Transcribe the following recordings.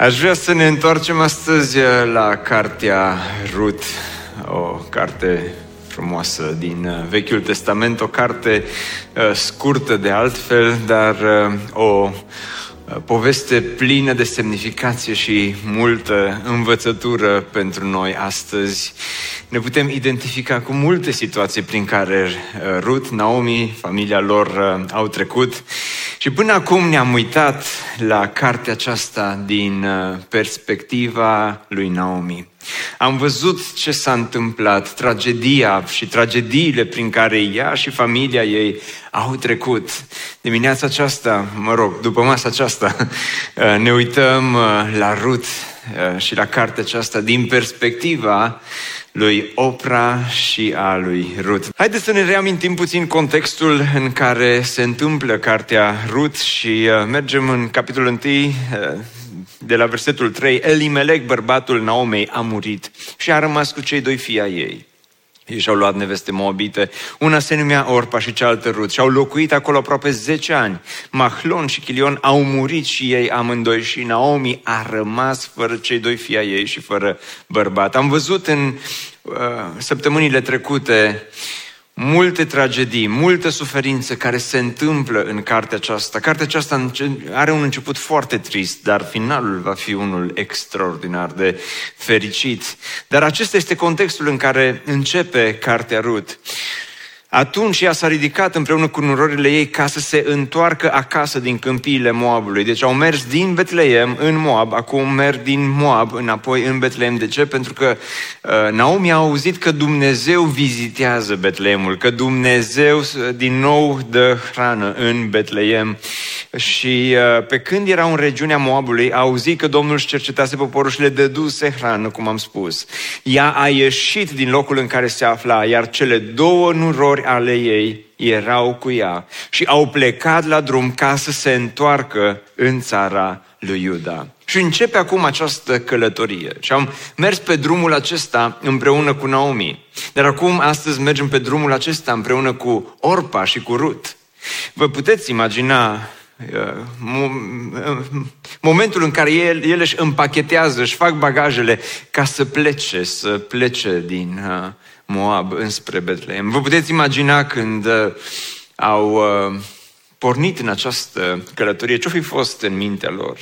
Aș vrea să ne întoarcem astăzi uh, la cartea Rut, o carte frumoasă din uh, Vechiul Testament, o carte uh, scurtă de altfel, dar o poveste plină de semnificație și multă învățătură pentru noi astăzi. Ne putem identifica cu multe situații prin care Ruth, Naomi, familia lor au trecut și până acum ne-am uitat la cartea aceasta din uh, perspectiva lui Naomi. Am văzut ce s-a întâmplat, tragedia și tragediile prin care ea și familia ei au trecut. Dimineața aceasta, mă rog, după masa aceasta, uh, ne uităm uh, la Ruth și la cartea aceasta din perspectiva lui Opra și a lui Ruth. Haideți să ne reamintim puțin contextul în care se întâmplă cartea Ruth și uh, mergem în capitolul 1 uh, de la versetul 3. Elimelec, bărbatul Naomei, a murit și a rămas cu cei doi fii ai ei. Ei și-au luat neveste moabite. Una se numea Orpa și cealaltă Rut și au locuit acolo aproape 10 ani. Mahlon și Chilion au murit și ei amândoi și Naomi a rămas fără cei doi fii ei și fără bărbat. Am văzut în uh, săptămânile trecute uh, multe tragedii, multă suferință care se întâmplă în cartea aceasta. Cartea aceasta are un început foarte trist, dar finalul va fi unul extraordinar de fericit. Dar acesta este contextul în care începe cartea Rut. Atunci ea s-a ridicat împreună cu nurorile ei ca să se întoarcă acasă din câmpiile Moabului. Deci au mers din Betleem în Moab, acum merg din Moab înapoi în Betleem. De ce? Pentru că uh, Naomi a auzit că Dumnezeu vizitează Betleemul, că Dumnezeu uh, din nou dă hrană în Betleem. Și uh, pe când erau în regiunea Moabului, a auzit că Domnul își cercetase poporul și le dăduse hrană, cum am spus. Ea a ieșit din locul în care se afla, iar cele două nurori surori ale ei erau cu ea și au plecat la drum ca să se întoarcă în țara lui Iuda. Și începe acum această călătorie. Și am mers pe drumul acesta împreună cu Naomi. Dar acum, astăzi, mergem pe drumul acesta împreună cu Orpa și cu Rut. Vă puteți imagina uh, momentul în care ele își împachetează, își fac bagajele ca să plece, să plece din uh, Moab înspre Betlehem. Vă puteți imagina când uh, au uh, pornit în această călătorie, ce-o fi fost în mintea lor?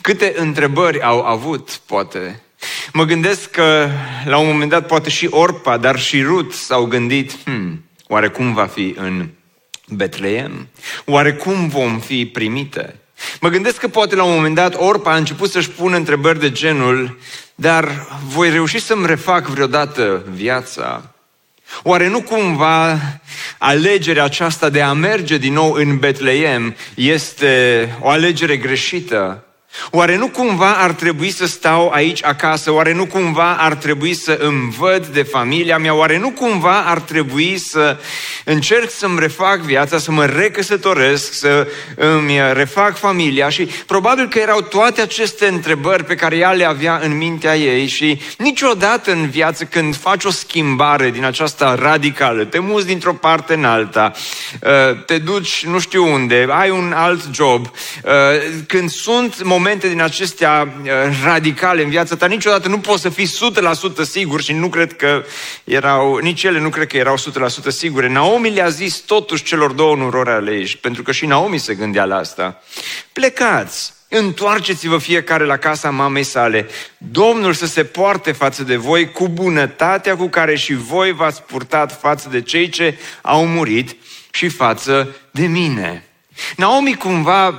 Câte întrebări au avut, poate? Mă gândesc că la un moment dat poate și Orpa, dar și Rut s-au gândit, hmm, oare cum va fi în Betleem? Oare cum vom fi primite? Mă gândesc că poate la un moment dat Orpa a început să-și pună întrebări de genul dar voi reuși să-mi refac vreodată viața? Oare nu cumva alegerea aceasta de a merge din nou în Betleem este o alegere greșită? Oare nu cumva ar trebui să stau aici acasă? Oare nu cumva ar trebui să îmi văd de familia mea? Oare nu cumva ar trebui să încerc să-mi refac viața, să mă recăsătoresc, să îmi refac familia? Și probabil că erau toate aceste întrebări pe care ea le avea în mintea ei și niciodată în viață când faci o schimbare din aceasta radicală, te muți dintr-o parte în alta, uh, te duci nu știu unde, ai un alt job, uh, când sunt momente momente din acestea uh, radicale în viața ta, niciodată nu poți să fii 100% sigur și nu cred că erau, nici ele nu cred că erau 100% sigure. Naomi le-a zis totuși celor două nurori ale ei, pentru că și Naomi se gândea la asta. Plecați, Întoarceți-vă fiecare la casa mamei sale. Domnul să se poarte față de voi cu bunătatea cu care și voi v-ați purtat față de cei ce au murit și față de mine. Naomi cumva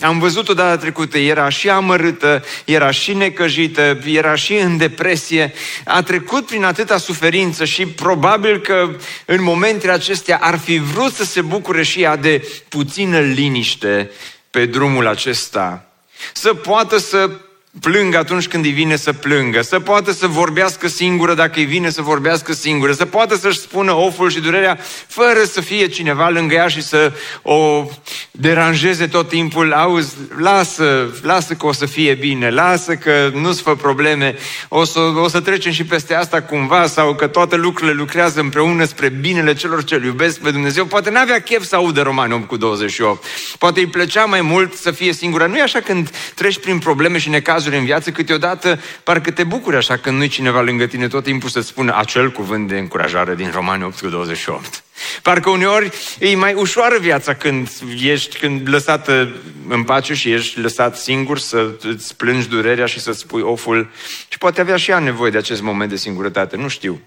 am văzut-o data trecută, era și amărâtă, era și necăjită, era și în depresie, a trecut prin atâta suferință și probabil că în momentele acestea ar fi vrut să se bucure și ea de puțină liniște pe drumul acesta. Să poată să plângă atunci când îi vine să plângă, să poată să vorbească singură dacă îi vine să vorbească singură, să poată să-și spună oful și durerea fără să fie cineva lângă ea și să o deranjeze tot timpul. Auzi, lasă, lasă că o să fie bine, lasă că nu-ți fă probleme, o să, o să trecem și peste asta cumva sau că toate lucrurile lucrează împreună spre binele celor ce iubesc pe Dumnezeu. Poate n-avea chef să audă Romani 8 cu 28. Poate îi plăcea mai mult să fie singură. Nu e așa când treci prin probleme și necazuri cazuri în viață, câteodată parcă te bucuri așa când nu-i cineva lângă tine tot timpul să-ți spună acel cuvânt de încurajare din Romani 8 cu 28. Parcă uneori e mai ușoară viața când ești când lăsată în pace și ești lăsat singur să îți plângi durerea și să-ți pui oful. Și poate avea și ea nevoie de acest moment de singurătate, nu știu.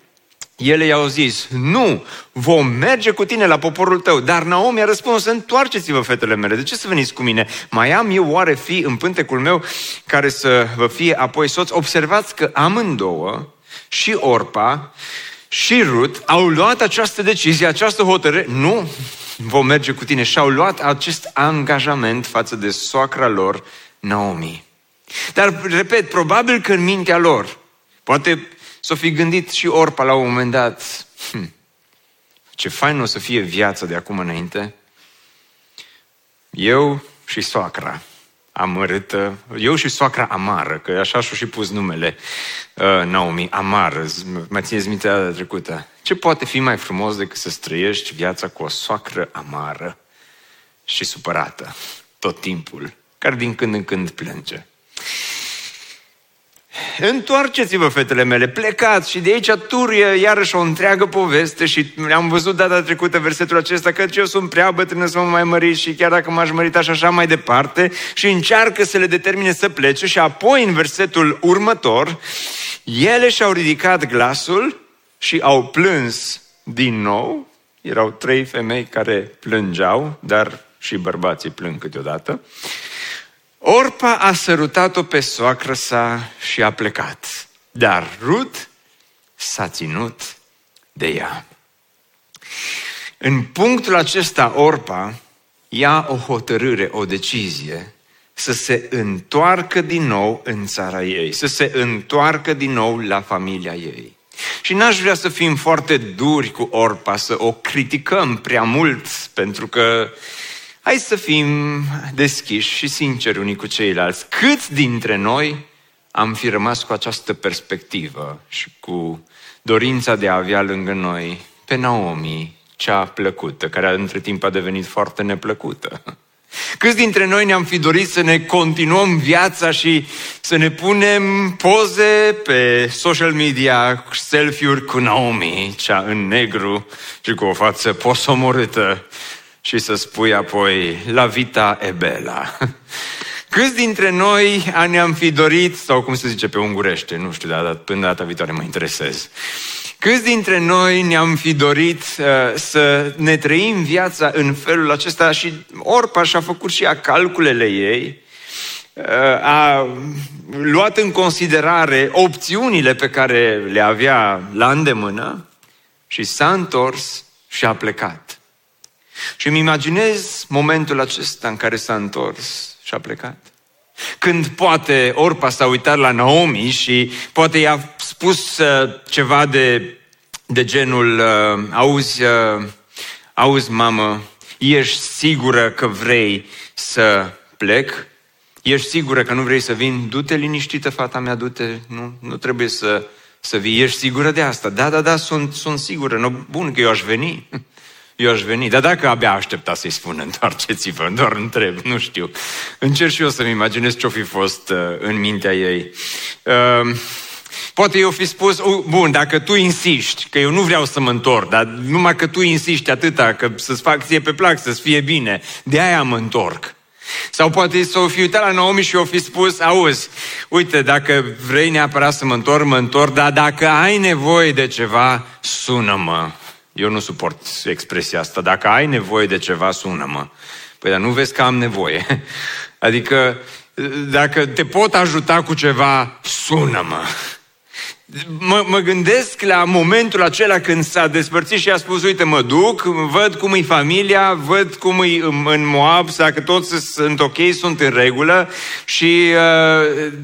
Ele i-au zis, nu, vom merge cu tine la poporul tău. Dar Naomi a răspuns, întoarceți-vă, fetele mele, de ce să veniți cu mine? Mai am eu oare fi în pântecul meu care să vă fie apoi soț? Observați că amândouă, și Orpa, și Rut, au luat această decizie, această hotărâre, nu, vom merge cu tine. Și au luat acest angajament față de soacra lor, Naomi. Dar, repet, probabil că în mintea lor, poate S-o fi gândit și Orpa la un moment dat, hm, ce fain o să fie viața de acum înainte. Eu și soacra amărâtă, eu și soacra amară, că așa și-o și pus numele uh, Naomi, amară, mai țineți minte data trecută. Ce poate fi mai frumos decât să străiești viața cu o soacră amară și supărată tot timpul, care din când în când plânge. Întoarceți-vă, fetele mele, plecați și de aici turie iarăși o întreagă poveste și am văzut data trecută versetul acesta că eu sunt prea bătrână să mă mai mărit și chiar dacă m-aș mărita și așa mai departe și încearcă să le determine să plece și apoi în versetul următor ele și-au ridicat glasul și au plâns din nou. Erau trei femei care plângeau, dar și bărbații plâng câteodată. Orpa a sărutat-o pe soacră sa și a plecat. Dar Rut s-a ținut de ea. În punctul acesta, Orpa ia o hotărâre, o decizie să se întoarcă din nou în țara ei, să se întoarcă din nou la familia ei. Și n-aș vrea să fim foarte duri cu Orpa, să o criticăm prea mult, pentru că Hai să fim deschiși și sinceri unii cu ceilalți. Câți dintre noi am fi rămas cu această perspectivă și cu dorința de a avea lângă noi pe Naomi, cea plăcută, care între timp a devenit foarte neplăcută. Câți dintre noi ne-am fi dorit să ne continuăm viața și să ne punem poze pe social media, selfie-uri cu Naomi, cea în negru și cu o față posomorâtă și să spui apoi la vita e bella. Câți dintre noi ne-am fi dorit, sau cum se zice pe ungurește, nu știu, dar până data viitoare mă interesez. Câți dintre noi ne-am fi dorit uh, să ne trăim viața în felul acesta și Orpa și-a făcut și ea calculele ei, uh, a luat în considerare opțiunile pe care le avea la îndemână și s-a întors și a plecat. Și îmi imaginez momentul acesta în care s-a întors și a plecat. Când poate Orpa s-a uitat la Naomi și poate i-a spus uh, ceva de, de genul, uh, auzi, uh, auzi mamă, ești sigură că vrei să plec? Ești sigură că nu vrei să vin? Du-te liniștită, fata mea, du-te, nu, nu trebuie să, să vii. Ești sigură de asta? Da, da, da, sunt, sunt sigură. No, bun, că eu aș veni. Eu aș veni. Dar dacă abia aștepta să-i spun, întoarceți-vă, doar întreb, nu știu. Încerc și eu să-mi imaginez ce-o fi fost uh, în mintea ei. Uh, Poate eu fi spus, bun, dacă tu insiști, că eu nu vreau să mă întorc, dar numai că tu insiști atâta, că să-ți fac ție pe plac, să-ți fie bine, de aia mă întorc. Sau poate să o fi uitat la Naomi și o fi spus, auzi, uite, dacă vrei neapărat să mă întorc, mă întorc, dar dacă ai nevoie de ceva, sună-mă. Eu nu suport expresia asta. Dacă ai nevoie de ceva, sună-mă. Păi dar nu vezi că am nevoie. Adică, dacă te pot ajuta cu ceva, sună-mă. Mă, mă gândesc la momentul acela când s-a despărțit și a spus, uite, mă duc, văd cum e familia, văd cum e în Moab, dacă toți sunt ok, sunt în regulă și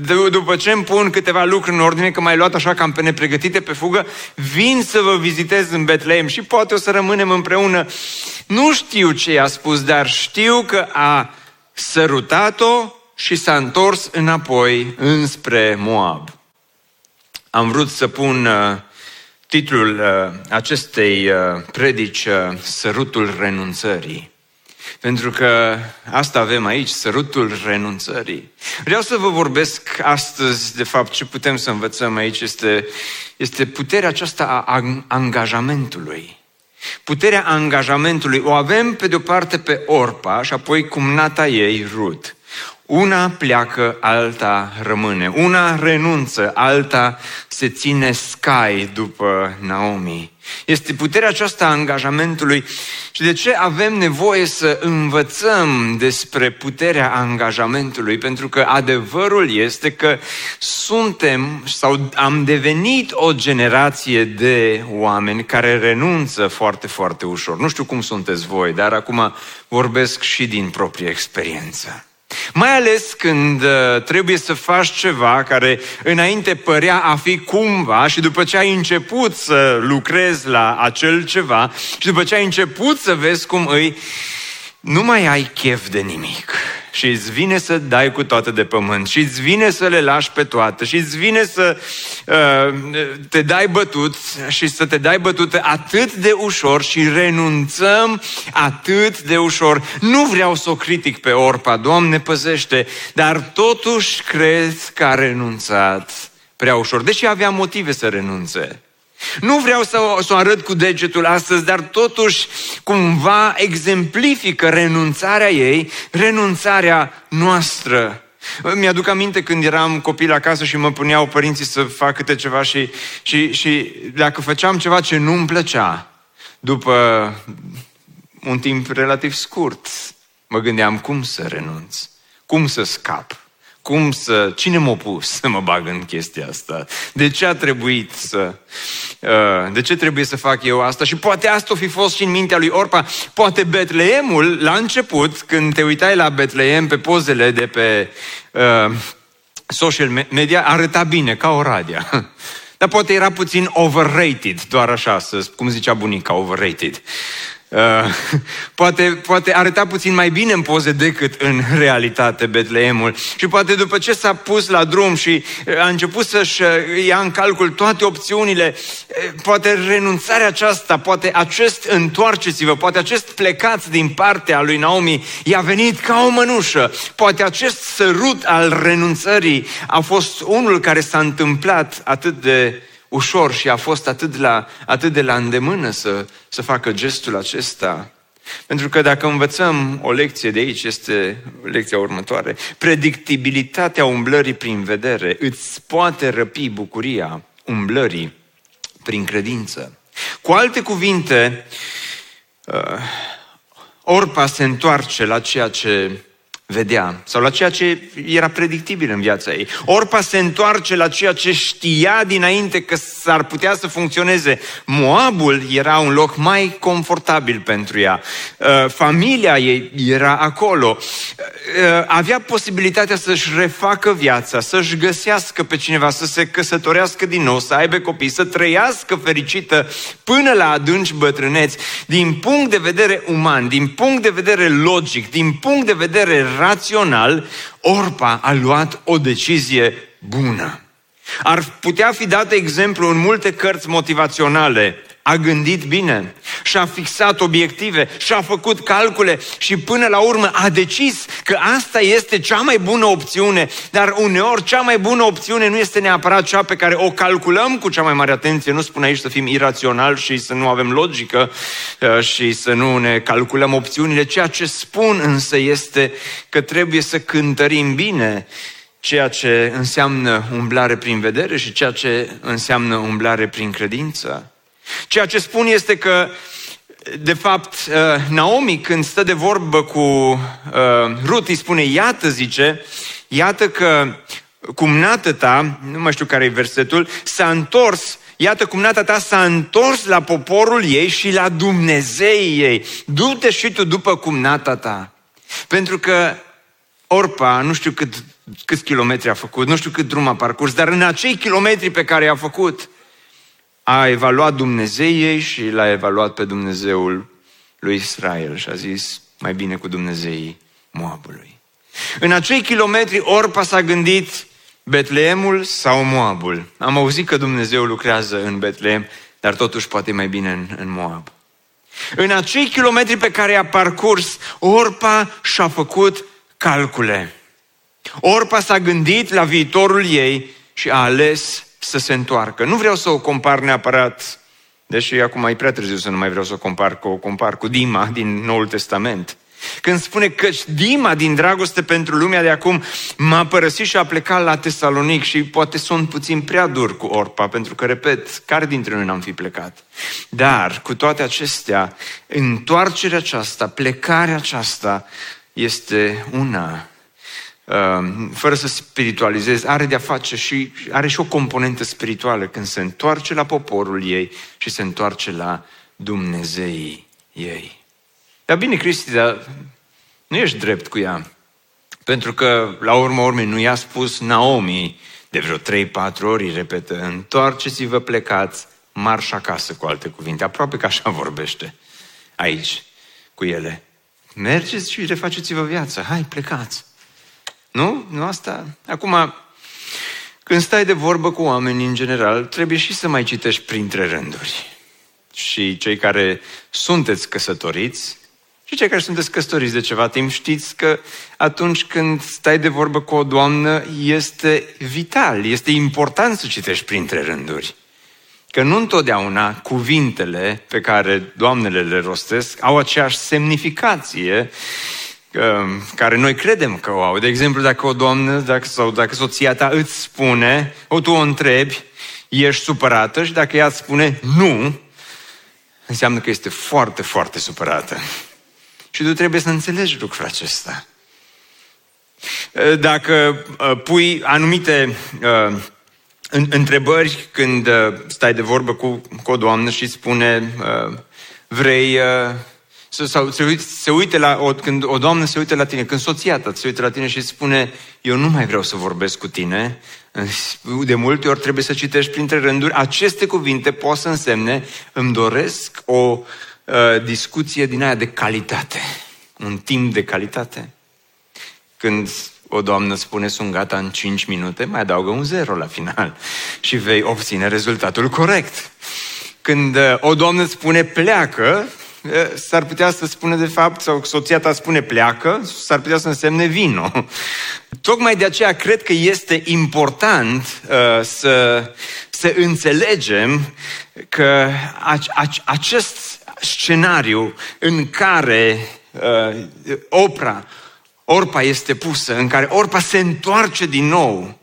uh, după ce îmi pun câteva lucruri în ordine, că mai luat așa cam pe nepregătite pe fugă, vin să vă vizitez în Betlehem și poate o să rămânem împreună. Nu știu ce i-a spus, dar știu că a sărutat-o și s-a întors înapoi înspre Moab am vrut să pun uh, titlul uh, acestei uh, predici uh, Sărutul renunțării. Pentru că asta avem aici, sărutul renunțării. Vreau să vă vorbesc astăzi, de fapt, ce putem să învățăm aici este, este puterea aceasta a angajamentului. Puterea angajamentului o avem pe de o parte pe Orpa și apoi cumnata ei, Rut. Una pleacă, alta rămâne. Una renunță, alta se ține scai după Naomi. Este puterea aceasta a angajamentului și de ce avem nevoie să învățăm despre puterea angajamentului? Pentru că adevărul este că suntem sau am devenit o generație de oameni care renunță foarte, foarte ușor. Nu știu cum sunteți voi, dar acum vorbesc și din proprie experiență. Mai ales când uh, trebuie să faci ceva care înainte părea a fi cumva și după ce ai început să lucrezi la acel ceva și după ce ai început să vezi cum îi, nu mai ai chef de nimic și îți vine să dai cu toate de pământ și îți vine să le lași pe toate și îți vine să uh, te dai bătut și să te dai bătut atât de ușor și renunțăm atât de ușor. Nu vreau să o critic pe Orpa, Doamne păzește, dar totuși cred că a renunțat prea ușor, deși avea motive să renunțe. Nu vreau să o, să o arăt cu degetul astăzi, dar totuși cumva exemplifică renunțarea ei, renunțarea noastră. Mi-aduc aminte când eram copil acasă și mă puneau părinții să fac câte ceva și, și, și dacă făceam ceva ce nu-mi plăcea, după un timp relativ scurt, mă gândeam cum să renunț, cum să scap. Cum să, cine m-a pus să mă bag în chestia asta? De ce a trebuit să, uh, de ce trebuie să fac eu asta? Și poate asta o fi fost și în mintea lui Orpa. Poate Betleemul, la început, când te uitai la Betleem pe pozele de pe uh, social media, arăta bine, ca o radia. Dar poate era puțin overrated, doar așa, să, cum zicea bunica, overrated. Uh, poate, poate arăta puțin mai bine în poze decât în realitate Betleemul. Și poate după ce s-a pus la drum și uh, a început să-și uh, ia în calcul toate opțiunile, poate renunțarea aceasta, poate acest întoarceți-vă, poate acest plecați din partea lui Naomi i-a venit ca o mănușă. Poate acest sărut al renunțării a fost unul care s-a întâmplat atât de ușor și a fost atât de la, atât de la îndemână să, să facă gestul acesta. Pentru că dacă învățăm o lecție de aici, este lecția următoare. Predictibilitatea umblării prin vedere îți poate răpi bucuria umblării prin credință. Cu alte cuvinte, uh, Orpa se întoarce la ceea ce vedea sau la ceea ce era predictibil în viața ei. Orpa se întoarce la ceea ce știa dinainte că s-ar putea să funcționeze. Moabul era un loc mai confortabil pentru ea. Uh, familia ei era acolo. Uh, avea posibilitatea să-și refacă viața, să-și găsească pe cineva, să se căsătorească din nou, să aibă copii, să trăiască fericită până la adânci bătrâneți. Din punct de vedere uman, din punct de vedere logic, din punct de vedere rațional, Orpa a luat o decizie bună. Ar putea fi dat exemplu în multe cărți motivaționale a gândit bine, și-a fixat obiective, și-a făcut calcule și până la urmă a decis că asta este cea mai bună opțiune, dar uneori cea mai bună opțiune nu este neapărat cea pe care o calculăm cu cea mai mare atenție. Nu spun aici să fim iraționali și să nu avem logică uh, și să nu ne calculăm opțiunile. Ceea ce spun însă este că trebuie să cântărim bine ceea ce înseamnă umblare prin vedere și ceea ce înseamnă umblare prin credință. Ceea ce spun este că, de fapt, uh, Naomi, când stă de vorbă cu uh, Ruth, îi spune, iată, zice, iată că cumnată ta, nu mai știu care e versetul, s-a întors Iată cum nata ta s-a întors la poporul ei și la Dumnezeii ei. Du-te și tu după cum nata ta. Pentru că Orpa, nu știu cât, câți kilometri a făcut, nu știu cât drum a parcurs, dar în acei kilometri pe care i-a făcut, a evaluat Dumnezeii ei și l-a evaluat pe Dumnezeul lui Israel și a zis, mai bine cu Dumnezeii Moabului. În acei kilometri Orpa s-a gândit, Betleemul sau Moabul? Am auzit că Dumnezeu lucrează în Betleem, dar totuși poate mai bine în, în Moab. În acei kilometri pe care a parcurs, Orpa și-a făcut calcule. Orpa s-a gândit la viitorul ei și a ales să se întoarcă. Nu vreau să o compar neapărat, deși acum e prea târziu să nu mai vreau să o compar, că o compar cu Dima din Noul Testament. Când spune că Dima din dragoste pentru lumea de acum m-a părăsit și a plecat la Tesalonic și poate sunt puțin prea dur cu Orpa, pentru că, repet, care dintre noi n-am fi plecat? Dar, cu toate acestea, întoarcerea aceasta, plecarea aceasta este una um, fără să spiritualizez, are de-a face și are și o componentă spirituală când se întoarce la poporul ei și se întoarce la Dumnezeii ei. Dar bine, Cristi, dar nu ești drept cu ea. Pentru că, la urmă urmei, nu i-a spus Naomi de vreo 3-4 ori, repetă, întoarceți-vă, plecați, marș acasă, cu alte cuvinte. Aproape că așa vorbește aici cu ele. Mergeți și refaceți-vă viața. Hai, plecați. Nu? Nu asta? Acum, când stai de vorbă cu oameni în general, trebuie și să mai citești printre rânduri. Și cei care sunteți căsătoriți, și cei care sunteți căsătoriți de ceva timp știți că atunci când stai de vorbă cu o doamnă este vital, este important să citești printre rânduri. Că nu întotdeauna cuvintele pe care doamnele le rostesc au aceeași semnificație care noi credem că o au. De exemplu, dacă o doamnă dacă, sau dacă soția ta îți spune, o tu o întrebi, ești supărată și dacă ea îți spune nu, înseamnă că este foarte, foarte supărată. Și tu trebuie să înțelegi lucrul acesta. Dacă uh, pui anumite uh, întrebări când uh, stai de vorbă cu, cu o doamnă și spune vrei sau se uite, se uite la, o, când o doamnă se uită la tine, când soția ta se uită la tine și spune eu nu mai vreau să vorbesc cu tine, de multe ori trebuie să citești printre rânduri, aceste cuvinte pot să însemne îmi doresc o uh, discuție din aia de calitate. Un timp de calitate. Când o doamnă spune sunt gata în 5 minute, mai adaugă un zero la final și vei obține rezultatul corect. Când uh, o doamnă spune pleacă, uh, s-ar putea să spună de fapt, sau soția ta spune pleacă, s-ar putea să însemne vino. Tocmai de aceea cred că este important uh, să, să înțelegem că ac- acest scenariu în care uh, Opra, Orpa este pusă, în care Orpa se întoarce din nou,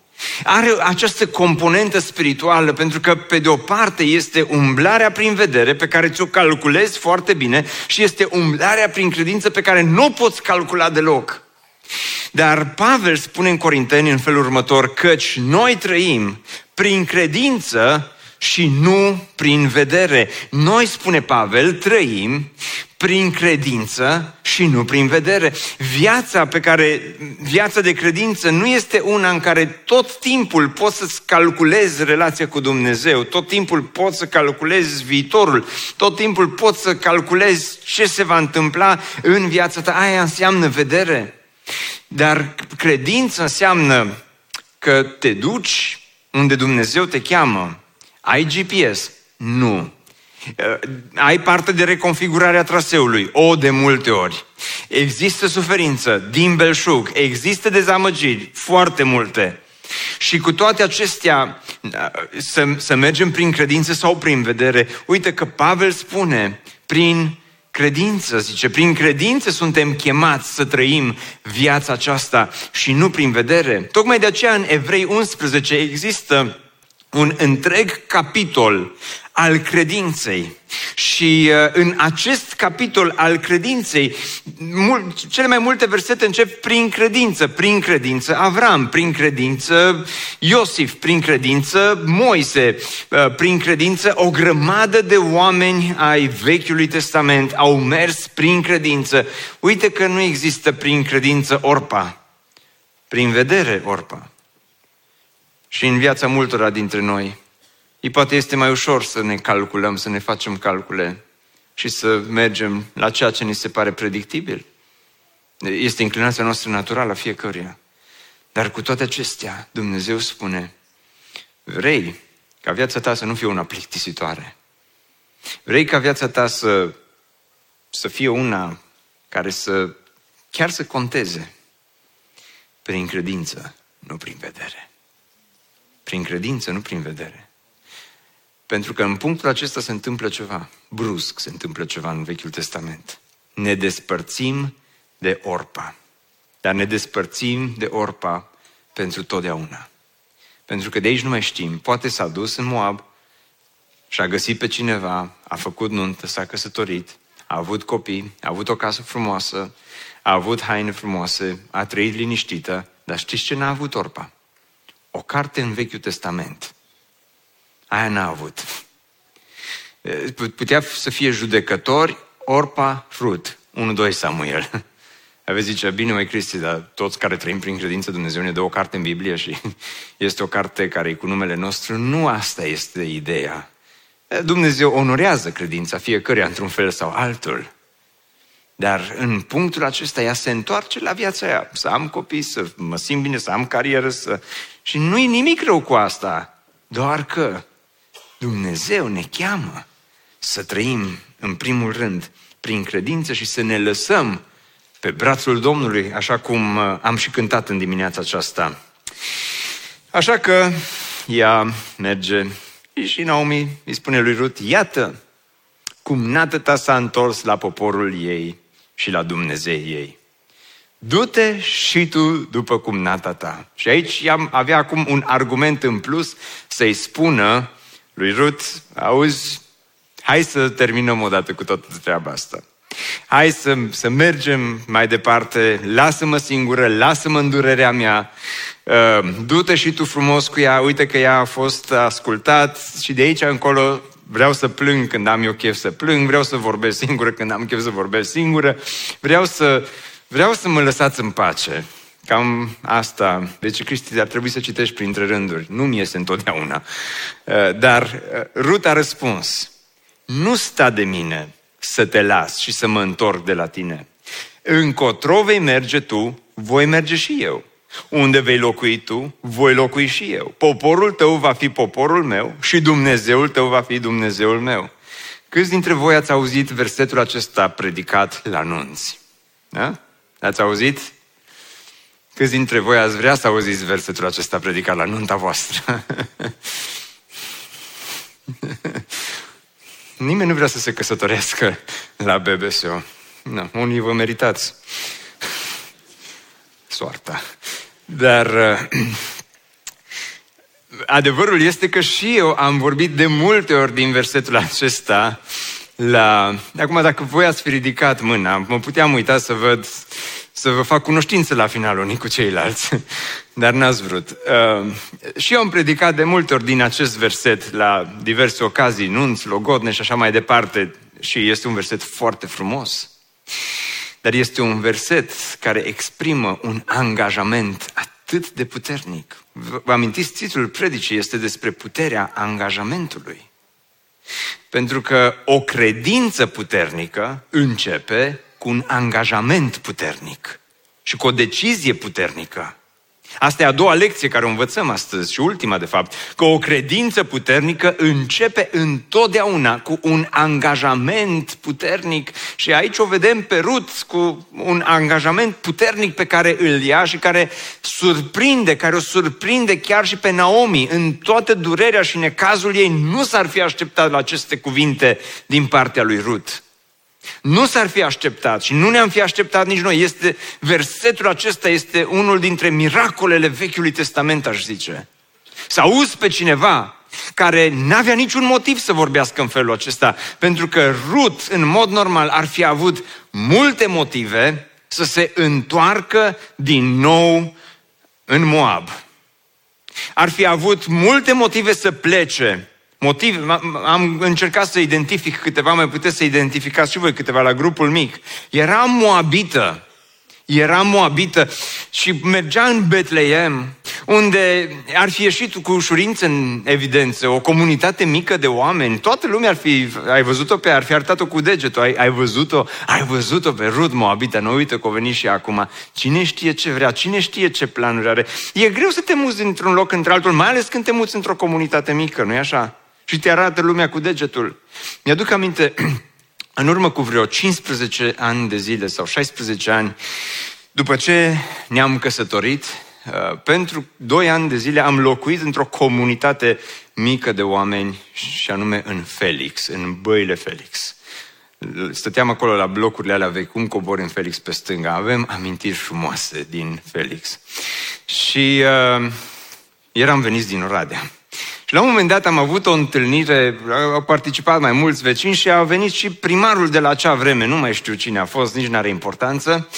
are această componentă spirituală pentru că, pe de o parte, este umblarea prin vedere pe care ți-o calculezi foarte bine și este umblarea prin credință pe care nu o poți calcula deloc. Dar Pavel spune în Corinteni în felul următor, căci noi trăim prin credință și nu prin vedere. Noi, spune Pavel, trăim prin credință și nu prin vedere. Viața pe care, viața de credință nu este una în care tot timpul poți să-ți calculezi relația cu Dumnezeu, tot timpul poți să calculezi viitorul, tot timpul poți să calculezi ce se va întâmpla în viața ta. Aia înseamnă vedere. Dar credință înseamnă că te duci unde Dumnezeu te cheamă, ai GPS? Nu. Uh, ai parte de reconfigurarea traseului, o de multe ori. Există suferință din belșug, există dezamăgiri, foarte multe. Și cu toate acestea, uh, să, să mergem prin credință sau prin vedere, uite că Pavel spune, prin credință, zice, prin credință suntem chemați să trăim viața aceasta și nu prin vedere. Tocmai de aceea în Evrei 11 există un întreg capitol al credinței. Și uh, în acest capitol al credinței, mul- cele mai multe versete încep prin credință. Prin credință Avram, prin credință Iosif, prin credință Moise, uh, prin credință o grămadă de oameni ai Vechiului Testament au mers prin credință. Uite că nu există prin credință Orpa, prin vedere Orpa. Și în viața multora dintre noi, îi poate este mai ușor să ne calculăm, să ne facem calcule și să mergem la ceea ce ni se pare predictibil. Este inclinația noastră naturală a fiecăruia. Dar cu toate acestea, Dumnezeu spune, vrei ca viața ta să nu fie una plictisitoare. Vrei ca viața ta să, să fie una care să chiar să conteze prin credință, nu prin vedere. Prin credință, nu prin vedere. Pentru că în punctul acesta se întâmplă ceva, brusc se întâmplă ceva în Vechiul Testament. Ne despărțim de Orpa. Dar ne despărțim de Orpa pentru totdeauna. Pentru că de aici nu mai știm. Poate s-a dus în Moab și a găsit pe cineva, a făcut nuntă, s-a căsătorit, a avut copii, a avut o casă frumoasă, a avut haine frumoase, a trăit liniștită, dar știți ce n-a avut Orpa? O carte în Vechiul Testament Aia n-a avut. Putea să fie judecători, Orpa, Frut. 1-2 Samuel. Aveți zice, bine mai Cristi, dar toți care trăim prin credință, Dumnezeu ne dă o carte în Biblie și este o carte care e cu numele nostru. Nu asta este ideea. Dumnezeu onorează credința fiecăruia într-un fel sau altul. Dar în punctul acesta ea se întoarce la viața ea. Să am copii, să mă simt bine, să am carieră, să... Și nu-i nimic rău cu asta. Doar că Dumnezeu ne cheamă să trăim în primul rând prin credință și să ne lăsăm pe brațul Domnului, așa cum uh, am și cântat în dimineața aceasta. Așa că ea merge și Naomi îi spune lui Rut, iată cum nată ta s-a întors la poporul ei și la Dumnezeu ei. Du-te și tu după cum nata ta. Și aici avea acum un argument în plus să-i spună lui Ruth, auzi, hai să terminăm odată cu toată treaba asta. Hai să, să mergem mai departe, lasă-mă singură, lasă-mă în durerea mea, uh, du-te și tu frumos cu ea, uite că ea a fost ascultat și de aici încolo vreau să plâng când am eu chef să plâng, vreau să vorbesc singură când am chef să vorbesc singură, vreau să, vreau să mă lăsați în pace. Cam asta. Deci, Cristi, ar trebui să citești printre rânduri. Nu mi iese întotdeauna. Uh, dar uh, Rut a răspuns, nu sta de mine să te las și să mă întorc de la tine. Încotro vei merge tu, voi merge și eu. Unde vei locui tu, voi locui și eu. Poporul tău va fi poporul meu și Dumnezeul tău va fi Dumnezeul meu. Câți dintre voi ați auzit versetul acesta predicat la nunți? Da? Ați auzit? Câți dintre voi ați vrea să auziți versetul acesta predicat la nunta voastră? Nimeni nu vrea să se căsătorească la BBSO. Nu, unii vă meritați soarta. Dar uh, adevărul este că și eu am vorbit de multe ori din versetul acesta la... Acum, dacă voi ați fi ridicat mâna, mă puteam uita să văd să vă fac cunoștință la final unii cu ceilalți, dar n-ați vrut. Uh, și eu am predicat de multe ori din acest verset la diverse ocazii, nunți, logodne și așa mai departe, și este un verset foarte frumos. Dar este un verset care exprimă un angajament atât de puternic. Vă amintiți, titlul predicii este despre puterea angajamentului. Pentru că o credință puternică începe cu un angajament puternic și cu o decizie puternică. Asta e a doua lecție care o învățăm astăzi și ultima, de fapt, că o credință puternică începe întotdeauna cu un angajament puternic și aici o vedem pe Rut cu un angajament puternic pe care îl ia și care surprinde, care o surprinde chiar și pe Naomi. În toată durerea și necazul ei nu s-ar fi așteptat la aceste cuvinte din partea lui Rut. Nu s-ar fi așteptat și nu ne-am fi așteptat nici noi. Este, versetul acesta este unul dintre miracolele Vechiului Testament, aș zice. Să auzi pe cineva care n-avea niciun motiv să vorbească în felul acesta, pentru că Rut, în mod normal, ar fi avut multe motive să se întoarcă din nou în Moab. Ar fi avut multe motive să plece. Motiv, am încercat să identific câteva, mai puteți să identificați și voi câteva la grupul mic. Era moabită era moabită și mergea în Betleem, unde ar fi ieșit cu ușurință în evidență o comunitate mică de oameni. Toată lumea ar fi, ai văzut-o pe, ar fi arătat-o cu degetul, ai, ai văzut-o, ai văzut-o pe Rud moabită, nu uită că a venit și acum. Cine știe ce vrea, cine știe ce planuri are. E greu să te muți dintr-un loc într-altul, mai ales când te muți într-o comunitate mică, nu-i așa? Și te arată lumea cu degetul. Mi-aduc aminte în urmă cu vreo 15 ani de zile sau 16 ani, după ce ne-am căsătorit, uh, pentru 2 ani de zile am locuit într-o comunitate mică de oameni și anume în Felix, în băile Felix. Stăteam acolo la blocurile alea vechi, cum cobor în Felix pe stânga. Avem amintiri frumoase din Felix. Și uh, eram veniți din Oradea. Și la un moment dat am avut o întâlnire, au participat mai mulți vecini și a venit și primarul de la acea vreme, nu mai știu cine a fost, nici nu are importanță,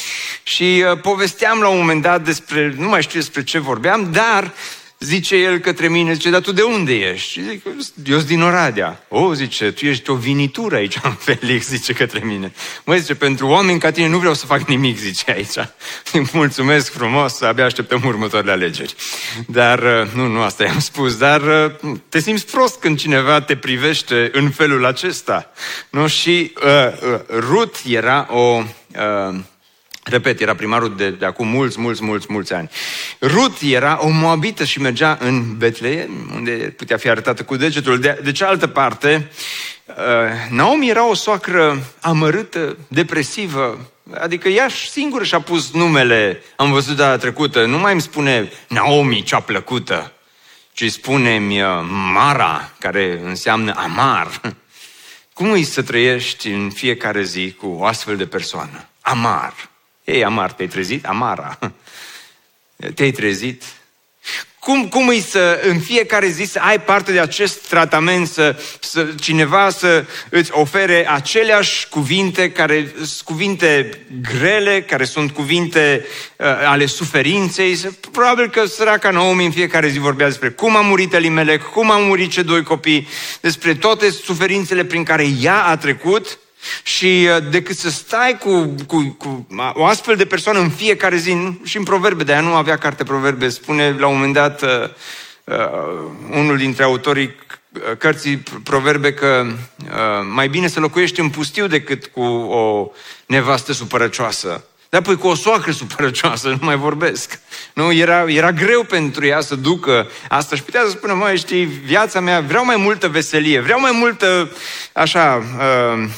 și uh, povesteam la un moment dat despre, nu mai știu despre ce vorbeam, dar Zice el către mine, zice, dar tu de unde ești? Și zic, eu sunt din Oradea. O, zice, tu ești o vinitură aici, Felix, zice către mine. Măi, zice, pentru oameni ca tine nu vreau să fac nimic, zice aici. Mulțumesc frumos, abia așteptăm următoarele alegeri. Dar, uh, nu, nu asta i-am spus, dar uh, te simți prost când cineva te privește în felul acesta. Nu? Și uh, uh, Ruth era o... Uh, Repet, era primarul de, de acum mulți, mulți, mulți, mulți ani. Rut era o moabită și mergea în Betleem, unde putea fi arătată cu degetul. De, de cealaltă parte, uh, Naomi era o soacră amărâtă, depresivă, adică ea singură și-a pus numele, am văzut data trecută, nu mai îmi spune Naomi, cea plăcută, ci spune-mi uh, Mara, care înseamnă amar. Cum îi să trăiești în fiecare zi cu o astfel de persoană? Amar. Ei, Amar, te-ai trezit? Amara. Te-ai trezit? Cum, cum îi să în fiecare zi să ai parte de acest tratament, să, să cineva să îți ofere aceleași cuvinte care sunt cuvinte grele, care sunt cuvinte uh, ale suferinței. Probabil că săraca Naomi în fiecare zi vorbea despre cum a murit Elimelec, cum a murit cei doi copii, despre toate suferințele prin care ea a trecut și uh, decât să stai cu, cu, cu o astfel de persoană în fiecare zi, și în proverbe, de aia nu avea carte proverbe, spune la un moment dat uh, uh, unul dintre autorii uh, cărții proverbe că uh, mai bine să locuiești în pustiu decât cu o nevastă supărăcioasă. Dar păi cu o soacră supărăcioasă, nu mai vorbesc. Nu, era, era greu pentru ea să ducă asta și putea să spună, măi, știi, viața mea, vreau mai multă veselie, vreau mai multă, așa, uh, Uh,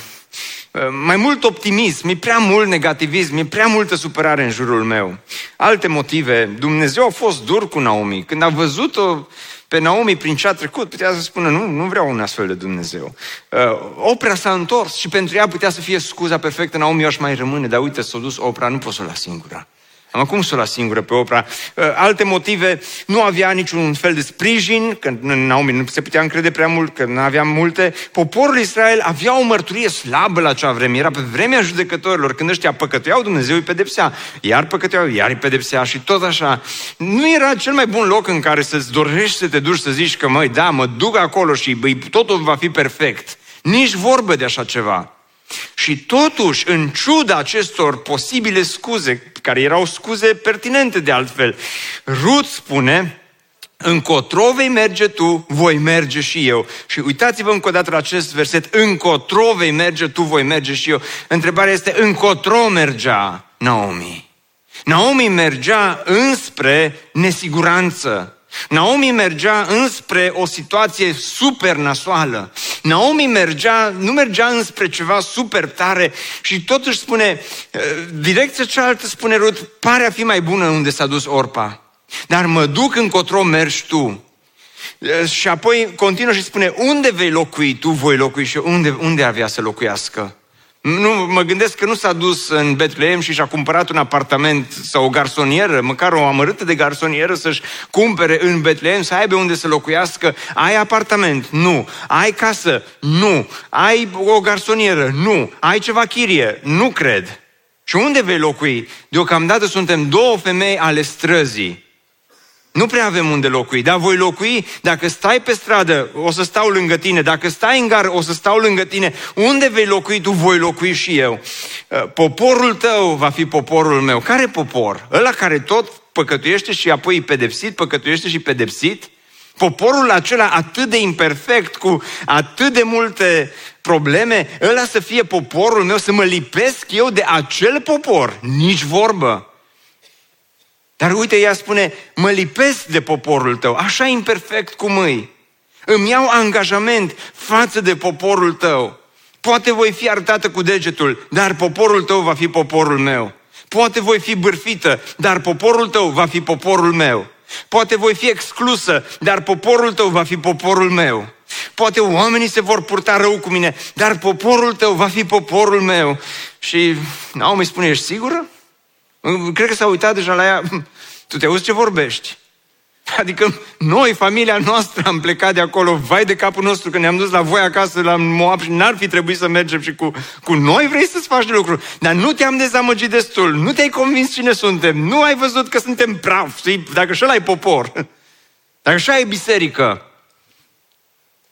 mai mult optimism, e prea mult negativism, e prea multă supărare în jurul meu. Alte motive. Dumnezeu a fost dur cu Naomi. Când a văzut-o pe Naomi prin ce a trecut, putea să spună, nu, nu vreau un astfel de Dumnezeu. Uh, Oprea s-a întors și pentru ea putea să fie scuza perfectă, Naomi eu aș mai rămâne, dar uite, s-a dus Opra, nu pot să o las singura. Am cum să o las singură pe Opra? Uh, alte motive, nu avea niciun fel de sprijin, că Naomi nu se putea încrede prea mult, că nu avea multe. Poporul Israel avea o mărturie slabă la acea vreme, era pe vremea judecătorilor, când ăștia păcătuiau, Dumnezeu îi pedepsea. Iar păcătuiau, iar îi pedepsea și tot așa. Nu era cel mai bun loc în care să-ți dorești să te duci să zici că, măi, da, mă duc acolo și băi, totul va fi perfect. Nici vorbă de așa ceva. Și totuși, în ciuda acestor posibile scuze, care erau scuze pertinente de altfel, Ruth spune, încotro vei merge tu, voi merge și eu. Și uitați-vă încă o dată la acest verset, încotro vei merge tu, voi merge și eu. Întrebarea este, încotro mergea Naomi. Naomi mergea înspre nesiguranță, Naomi mergea înspre o situație super nasoală. Naomi mergea, nu mergea înspre ceva super tare și totuși spune, eh, direcția cealaltă spune Rut, pare a fi mai bună unde s-a dus Orpa. Dar mă duc încotro mergi tu. Eh, și apoi continuă și spune, unde vei locui tu, voi locui și unde, unde avea să locuiască? Nu, mă gândesc că nu s-a dus în Betlehem și și-a cumpărat un apartament sau o garsonieră, măcar o amărâtă de garsonieră să-și cumpere în Betlehem, să aibă unde să locuiască. Ai apartament? Nu. Ai casă? Nu. Ai o garsonieră? Nu. Ai ceva chirie? Nu cred. Și unde vei locui? Deocamdată suntem două femei ale străzii. Nu prea avem unde locui, dar voi locui, dacă stai pe stradă, o să stau lângă tine, dacă stai în gar, o să stau lângă tine. Unde vei locui tu, voi locui și eu. Uh, poporul tău va fi poporul meu. Care popor? Ăla care tot păcătuiește și apoi pedepsit, păcătuiește și pedepsit? Poporul acela atât de imperfect, cu atât de multe probleme, ăla să fie poporul meu, să mă lipesc eu de acel popor. Nici vorbă. Dar uite, ea spune, mă lipesc de poporul tău, așa imperfect cum îi. Îmi iau angajament față de poporul tău. Poate voi fi arătată cu degetul, dar poporul tău va fi poporul meu. Poate voi fi bârfită, dar poporul tău va fi poporul meu. Poate voi fi exclusă, dar poporul tău va fi poporul meu. Poate oamenii se vor purta rău cu mine, dar poporul tău va fi poporul meu. Și Naomi spune, ești sigură? Cred că s-a uitat deja la ea. Tu te auzi ce vorbești? Adică noi, familia noastră, am plecat de acolo, vai de capul nostru, că ne-am dus la voi acasă, la Moab și n-ar fi trebuit să mergem și cu, cu noi vrei să-ți faci de lucru. Dar nu te-am dezamăgit destul, nu te-ai convins cine suntem, nu ai văzut că suntem praf, dacă și ai popor, dacă și ai biserică.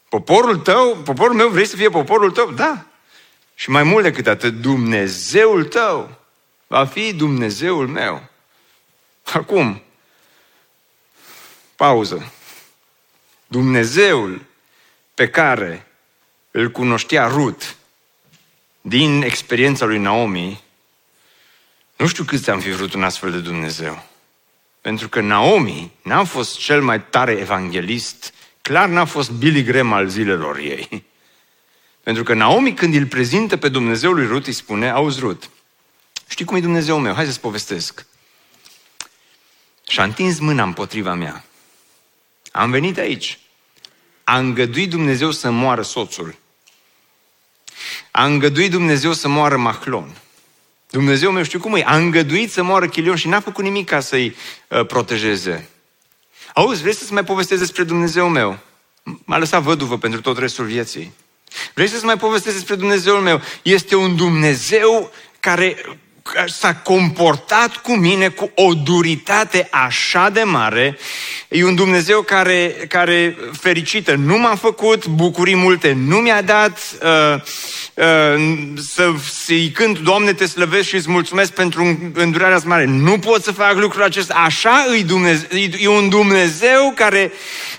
Poporul tău, poporul meu, vrei să fie poporul tău? Da. Și mai mult decât atât, Dumnezeul tău va fi Dumnezeul meu. Acum, pauză. Dumnezeul pe care îl cunoștea Rut din experiența lui Naomi, nu știu câți am fi vrut un astfel de Dumnezeu. Pentru că Naomi n-a fost cel mai tare evanghelist, clar n-a fost Billy Graham al zilelor ei. Pentru că Naomi când îl prezintă pe Dumnezeul lui Rut îi spune, auzi Rut, Știi cum e Dumnezeu meu? Hai să-ți povestesc. Și-a întins mâna împotriva mea. Am venit aici. A îngăduit Dumnezeu să moară soțul. A îngăduit Dumnezeu să moară Mahlon. Dumnezeu meu știu cum e. A îngăduit să moară Chilion și n-a făcut nimic ca să-i uh, protejeze. Auzi, vrei să-ți mai povestesc despre Dumnezeu meu? M-a lăsat văduvă pentru tot restul vieții. Vrei să-ți mai povestesc despre Dumnezeul meu? Este un Dumnezeu care s-a comportat cu mine cu o duritate așa de mare. E un Dumnezeu care, care fericită, nu m-a făcut bucurii multe, nu mi-a dat uh, uh, să, să-i cânt, Doamne, te slăvesc și îți mulțumesc pentru îndurarea mare. Nu pot să fac lucrul acesta. Așa e, Dumnezeu, e un Dumnezeu care,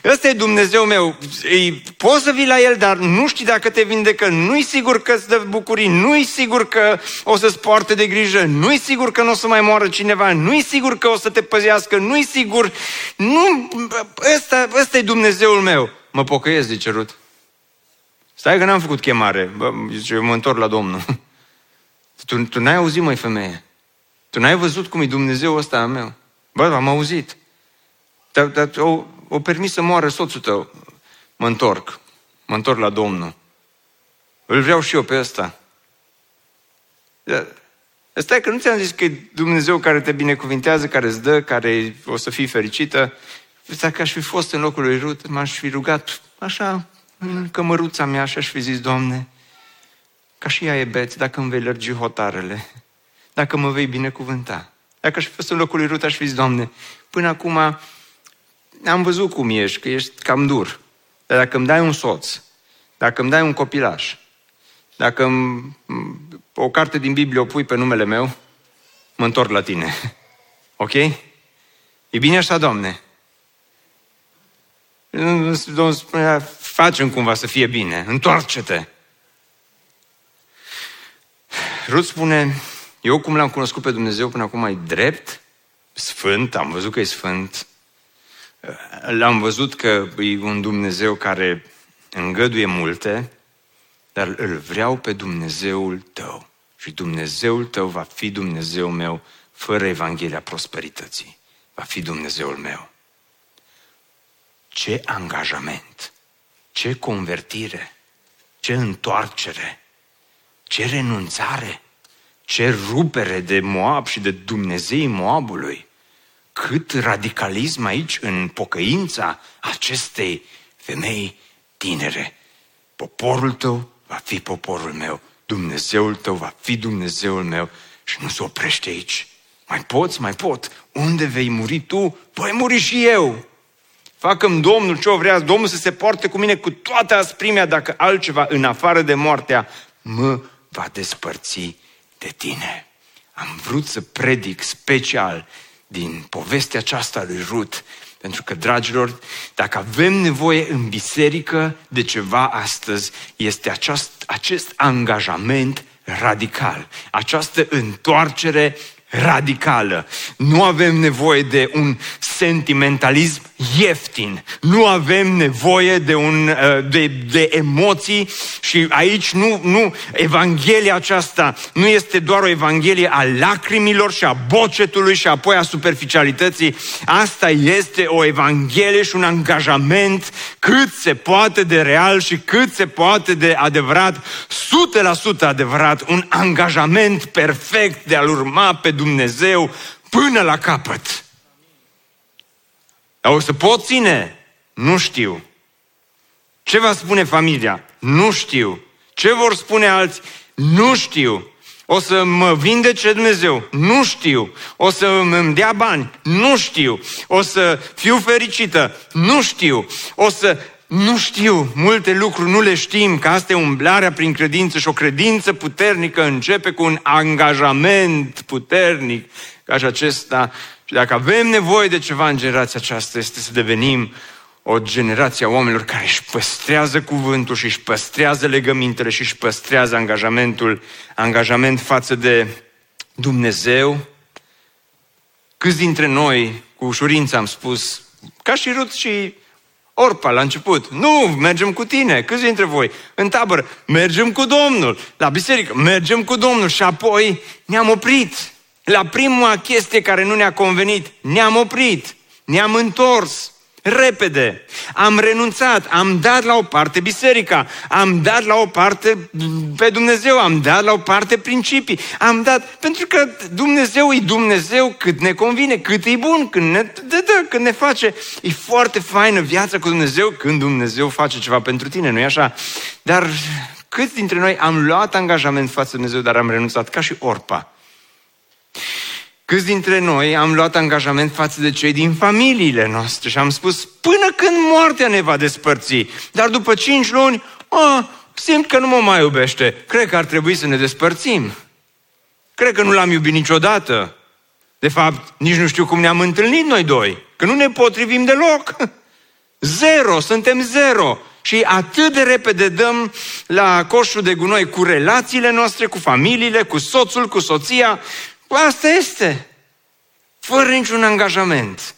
ăsta e Dumnezeu meu. E, poți să vii la El, dar nu știi dacă te vindecă, nu-i sigur că îți dă bucurii, nu-i sigur că o să-ți poarte de grijă, nu-i sigur că nu o să mai moară cineva, nu-i sigur că o să te păzească, nu-i sigur, nu, ăsta, ăsta e Dumnezeul meu. Mă pocăiesc, zice Rut. Stai că n-am făcut chemare. Bă, zice, eu mă întorc la Domnul. Tu, tu n-ai auzit, măi, femeie. Tu n-ai văzut cum e Dumnezeu ăsta al meu. Bă, am auzit. Dar, dar o, o permis să moară soțul tău. Mă întorc. Mă întorc la Domnul. Îl vreau și eu pe ăsta. Stai că nu ți-am zis că e Dumnezeu care te binecuvintează, care îți dă, care o să fii fericită. Dacă aș fi fost în locul lui Rut, m-aș fi rugat așa în cămăruța mea și aș fi zis, Doamne, ca și ea e beț, dacă îmi vei lărgi hotarele, dacă mă vei binecuvânta. Dacă aș fi fost în locul lui Rut, aș fi zis, Doamne, până acum am văzut cum ești, că ești cam dur. Dar dacă îmi dai un soț, dacă îmi dai un copilaș, dacă îmi, o carte din Biblie o pui pe numele meu, mă întorc la tine. Ok? E bine așa, Doamne? Domnul spunea, facem cumva să fie bine, întoarce-te. Rut spune, eu cum l-am cunoscut pe Dumnezeu până acum e drept, sfânt, am văzut că e sfânt, l-am văzut că e un Dumnezeu care îngăduie multe, dar îl vreau pe Dumnezeul tău. Și Dumnezeul tău va fi Dumnezeul meu fără Evanghelia prosperității. Va fi Dumnezeul meu. Ce angajament, ce convertire, ce întoarcere. Ce renunțare! Ce rupere de Moab și de Dumnezeii Moabului! Cât radicalism aici în pocăința acestei femei tinere. Poporul tău va fi poporul meu, Dumnezeul tău va fi Dumnezeul meu și nu se oprește aici. Mai poți, mai pot. Unde vei muri tu, voi muri și eu. Facă-mi Domnul ce o vrea, Domnul să se poarte cu mine cu toată asprimea, dacă altceva în afară de moartea mă va despărți de tine. Am vrut să predic special din povestea aceasta lui Rut, pentru că, dragilor, dacă avem nevoie în biserică de ceva astăzi, este aceast, acest angajament radical, această întoarcere radicală. Nu avem nevoie de un sentimentalism ieftin. Nu avem nevoie de, un, uh, de, de emoții și aici nu, nu, Evanghelia aceasta nu este doar o Evanghelie a lacrimilor și a bocetului și apoi a superficialității. Asta este o Evanghelie și un angajament cât se poate de real și cât se poate de adevărat, 100% adevărat, un angajament perfect de a-L urma pe Dumnezeu până la capăt. Dar o să pot ține? Nu știu. Ce va spune familia? Nu știu. Ce vor spune alții? Nu știu. O să mă vindece Dumnezeu? Nu știu. O să îmi dea bani? Nu știu. O să fiu fericită? Nu știu. O să... Nu știu, multe lucruri nu le știm, că asta e umblarea prin credință și o credință puternică începe cu un angajament puternic ca și acesta și dacă avem nevoie de ceva în generația aceasta, este să devenim o generație a oamenilor care își păstrează cuvântul și își păstrează legămintele și își păstrează angajamentul, angajament față de Dumnezeu. Câți dintre noi, cu ușurință am spus, ca și Rut și Orpa la început, nu, mergem cu tine, câți dintre voi? În tabără, mergem cu Domnul, la biserică, mergem cu Domnul. Și apoi ne-am oprit. La prima chestie care nu ne-a convenit, ne-am oprit, ne-am întors repede. Am renunțat, am dat la o parte biserica, am dat la o parte pe Dumnezeu, am dat la o parte principii, am dat, pentru că Dumnezeu e Dumnezeu cât ne convine, cât e bun, când ne, dă, dă, când ne face. E foarte faină viața cu Dumnezeu când Dumnezeu face ceva pentru tine, nu-i așa? Dar câți dintre noi am luat angajament față de Dumnezeu, dar am renunțat ca și Orpa? Câți dintre noi am luat angajament față de cei din familiile noastre și am spus, până când moartea ne va despărți, dar după cinci luni, a, simt că nu mă mai iubește, cred că ar trebui să ne despărțim. Cred că nu l-am iubit niciodată. De fapt, nici nu știu cum ne-am întâlnit noi doi, că nu ne potrivim deloc. Zero, suntem zero. Și atât de repede dăm la coșul de gunoi cu relațiile noastre, cu familiile, cu soțul, cu soția Asta este. Fără niciun angajament.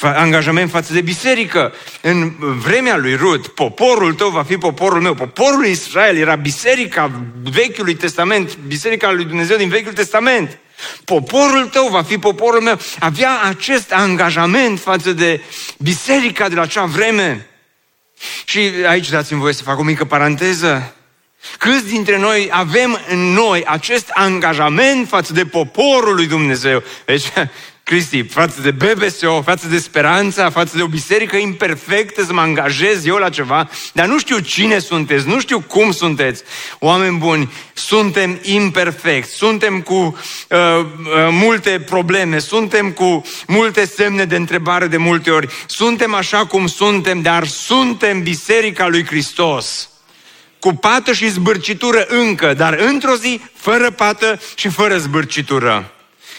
Angajament față de biserică. În vremea lui Rut, poporul tău va fi poporul meu. Poporul Israel era biserica Vechiului Testament, biserica lui Dumnezeu din Vechiul Testament. Poporul tău va fi poporul meu. Avea acest angajament față de biserica de la acea vreme. Și aici dați-mi voie să fac o mică paranteză. Câți dintre noi avem în noi acest angajament față de poporul lui Dumnezeu? Deci, Cristi, față de BBSO, față de speranța, față de o biserică imperfectă, să mă angajez eu la ceva, dar nu știu cine sunteți, nu știu cum sunteți. Oameni buni, suntem imperfecti, suntem cu uh, uh, multe probleme, suntem cu multe semne de întrebare de multe ori, suntem așa cum suntem, dar suntem biserica lui Hristos cu pată și zbârcitură încă, dar într-o zi fără pată și fără zbârcitură.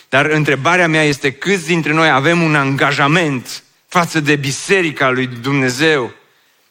Dar întrebarea mea este câți dintre noi avem un angajament față de biserica lui Dumnezeu?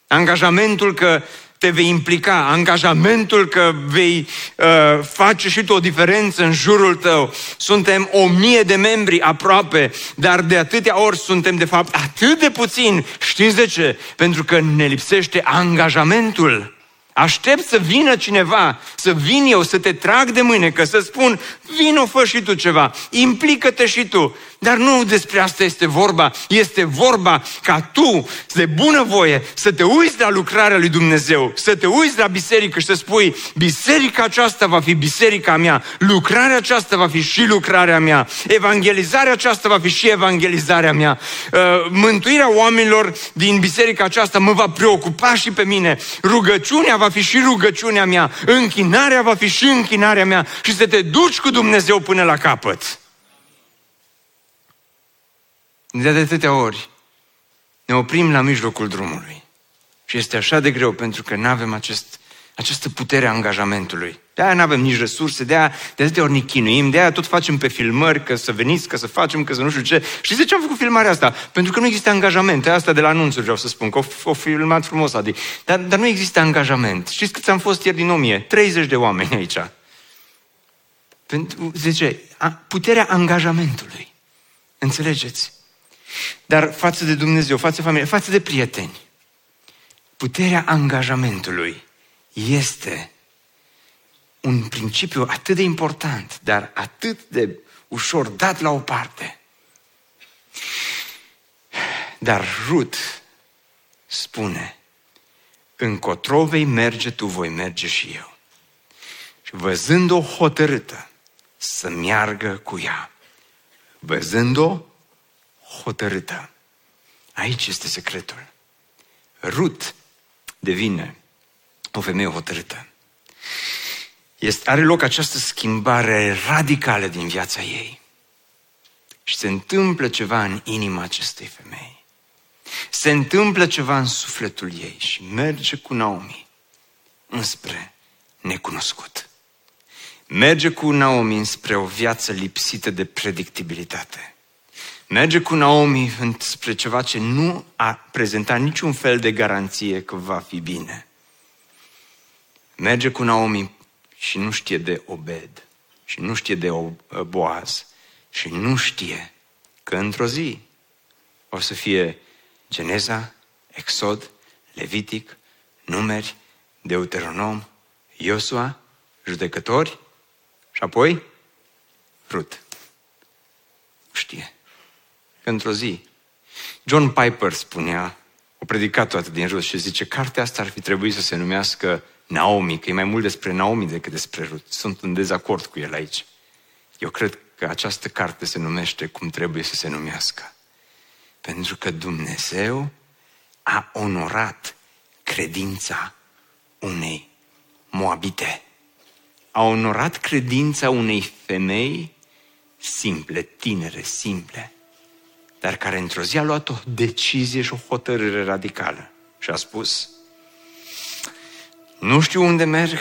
Angajamentul că te vei implica, angajamentul că vei uh, face și tu o diferență în jurul tău. Suntem o mie de membri aproape, dar de atâtea ori suntem de fapt atât de puțini. Știți de ce? Pentru că ne lipsește angajamentul. Aștept să vină cineva, să vin eu, să te trag de mâine, că să spun, Vino, fă și tu ceva, implică-te și tu. Dar nu despre asta este vorba. Este vorba ca tu, de bunăvoie, să te uiți la lucrarea lui Dumnezeu, să te uiți la biserică și să spui, biserica aceasta va fi biserica mea, lucrarea aceasta va fi și lucrarea mea, evangelizarea aceasta va fi și evangelizarea mea, uh, mântuirea oamenilor din biserica aceasta mă va preocupa și pe mine, rugăciunea va fi și rugăciunea mea, închinarea va fi și închinarea mea și să te duci cu Dumnezeu până la capăt. De atâtea ori ne oprim la mijlocul drumului. Și este așa de greu pentru că nu avem acest, această putere a angajamentului. De-aia nu avem nici resurse, de-aia de atâtea ori ne chinuim, de-aia tot facem pe filmări, că să veniți, că să facem, că să nu știu ce. Și de ce am făcut filmarea asta? Pentru că nu există angajament. Asta de la anunțuri vreau să spun, că o, filmat frumos, Adi. Dar, dar nu există angajament. Știți câți am fost ieri din omie? 30 de oameni aici. Pentru, zice, puterea angajamentului. Înțelegeți? Dar față de Dumnezeu, față de familie, față de prieteni, puterea angajamentului este un principiu atât de important, dar atât de ușor dat la o parte. Dar Rut spune, încotro vei merge, tu voi merge și eu. Și văzând-o hotărâtă să meargă cu ea, văzând-o hotărâtă. Aici este secretul. Rut devine o femeie hotărâtă. Este, are loc această schimbare radicală din viața ei. Și se întâmplă ceva în inima acestei femei. Se întâmplă ceva în sufletul ei și merge cu Naomi înspre necunoscut. Merge cu Naomi înspre o viață lipsită de predictibilitate merge cu Naomi spre ceva ce nu a prezentat niciun fel de garanție că va fi bine. Merge cu Naomi și nu știe de Obed și nu știe de Boaz și nu știe că într-o zi o să fie Geneza, Exod, Levitic, Numeri, Deuteronom, Iosua, judecători și apoi Rut. Știe într-o zi. John Piper spunea, o predicat toată din jos și zice, cartea asta ar fi trebuit să se numească Naomi, că e mai mult despre Naomi decât despre Ruth. Sunt în dezacord cu el aici. Eu cred că această carte se numește cum trebuie să se numească. Pentru că Dumnezeu a onorat credința unei moabite. A onorat credința unei femei simple, tinere, simple dar care într-o zi a luat o decizie și o hotărâre radicală și a spus, nu știu unde merg,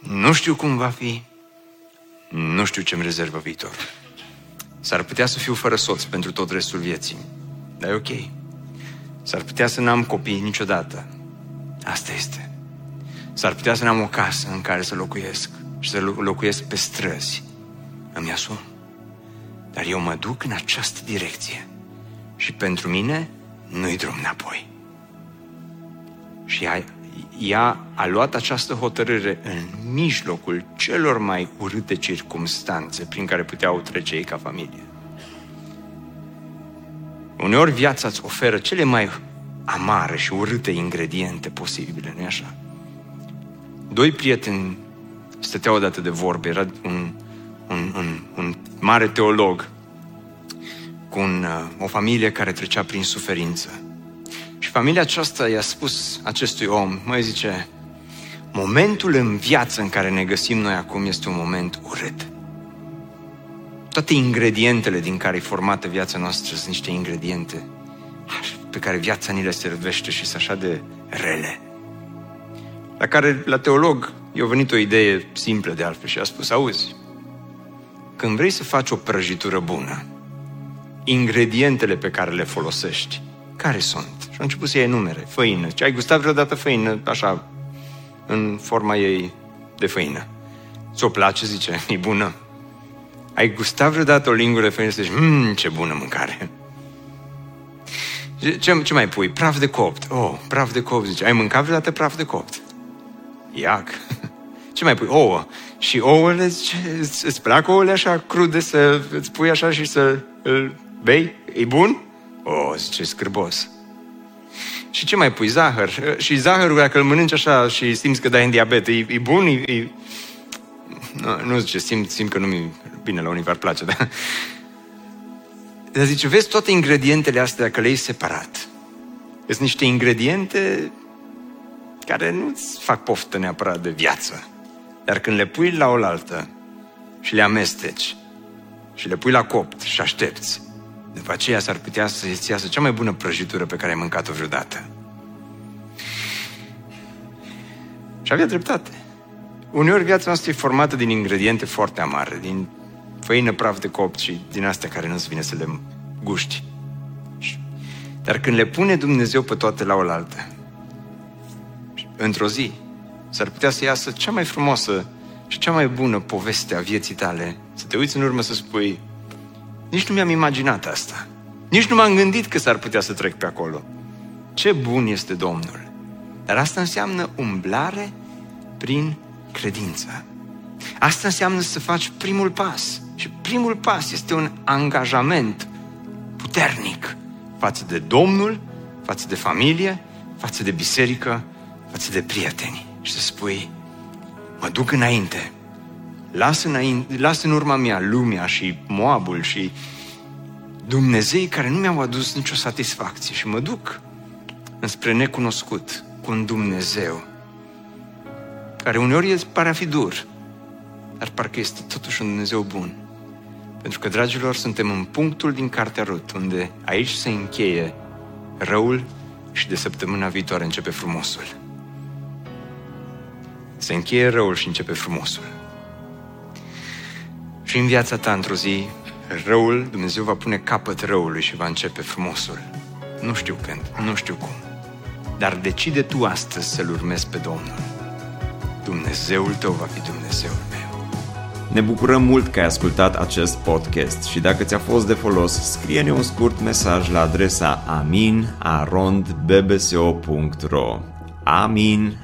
nu știu cum va fi, nu știu ce-mi rezervă viitor. S-ar putea să fiu fără soț pentru tot restul vieții, dar e ok. S-ar putea să n-am copii niciodată. Asta este. S-ar putea să n-am o casă în care să locuiesc și să locuiesc pe străzi. Îmi asum. Dar eu mă duc în această direcție. Și pentru mine nu-i drum înapoi. Și ea, ea a luat această hotărâre în mijlocul celor mai urâte circumstanțe prin care puteau trece ei ca familie. Uneori viața îți oferă cele mai amare și urâte ingrediente posibile, nu așa? Doi prieteni stăteau odată de vorbe, era un, un, un, un mare teolog cu un, uh, o familie care trecea prin suferință. Și familia aceasta i-a spus acestui om, mai zice, momentul în viață în care ne găsim noi acum este un moment urât. Toate ingredientele din care e formată viața noastră sunt niște ingrediente pe care viața ni le servește și sunt așa de rele. La care, la teolog, i-a venit o idee simplă de altfel și a spus, auzi, când vrei să faci o prăjitură bună, ingredientele pe care le folosești, care sunt? Și a început să iei numere. Făină. Ce ai gustat vreodată făină, așa, în forma ei de făină? Ți-o place, zice, e bună. Ai gustat vreodată o lingură de făină și zici, mmm, ce bună mâncare. Ce, ce mai pui? Praf de copt. Oh, praf de copt, zice. Ai mâncat vreodată praf de copt? Iac. Ce mai pui? Ouă. Și ouăle, zice, îți, îți plac ouăle așa crude să îți pui așa și să îl bei? E bun? O, oh, zice, scârbos. Și ce mai pui? Zahăr. Și zahărul, dacă îl mănânci așa și simți că dai în diabet, e, e bun? E, e... Nu, nu zice, simt, simt că nu mi bine la unii v-ar place, dar... Dar zice, vezi toate ingredientele astea, că le iei separat. Sunt niște ingrediente care nu-ți fac poftă neapărat de viață. Dar când le pui la oaltă și le amesteci și le pui la copt și aștepți, după aceea s-ar putea să-ți iasă cea mai bună prăjitură pe care ai mâncat-o vreodată. Și avea dreptate. Uneori viața noastră e formată din ingrediente foarte amare, din făină praf de copt și din astea care nu-ți vine să le guști. Dar când le pune Dumnezeu pe toate la oaltă, într-o zi, s-ar putea să iasă cea mai frumoasă și cea mai bună poveste a vieții tale. Să te uiți în urmă să spui, nici nu mi-am imaginat asta. Nici nu m-am gândit că s-ar putea să trec pe acolo. Ce bun este Domnul! Dar asta înseamnă umblare prin credință. Asta înseamnă să faci primul pas. Și primul pas este un angajament puternic față de Domnul, față de familie, față de biserică, față de prieteni. Și să spui, mă duc înainte, las, înainte, las în urma mea lumea și Moabul și Dumnezei care nu mi-au adus nicio satisfacție și mă duc înspre necunoscut cu un Dumnezeu care uneori pare a fi dur, dar parcă este totuși un Dumnezeu bun. Pentru că, dragilor, suntem în punctul din Cartea Rut, unde aici se încheie răul și de săptămâna viitoare începe frumosul. Se încheie răul și începe frumosul. Și în viața ta, într-o zi, răul, Dumnezeu va pune capăt răului și va începe frumosul. Nu știu când, nu știu cum. Dar decide tu astăzi să-L urmezi pe Domnul. Dumnezeul tău va fi Dumnezeul meu. Ne bucurăm mult că ai ascultat acest podcast și dacă ți-a fost de folos, scrie-ne un scurt mesaj la adresa aminarondbbso.ro aminarondbbso.ro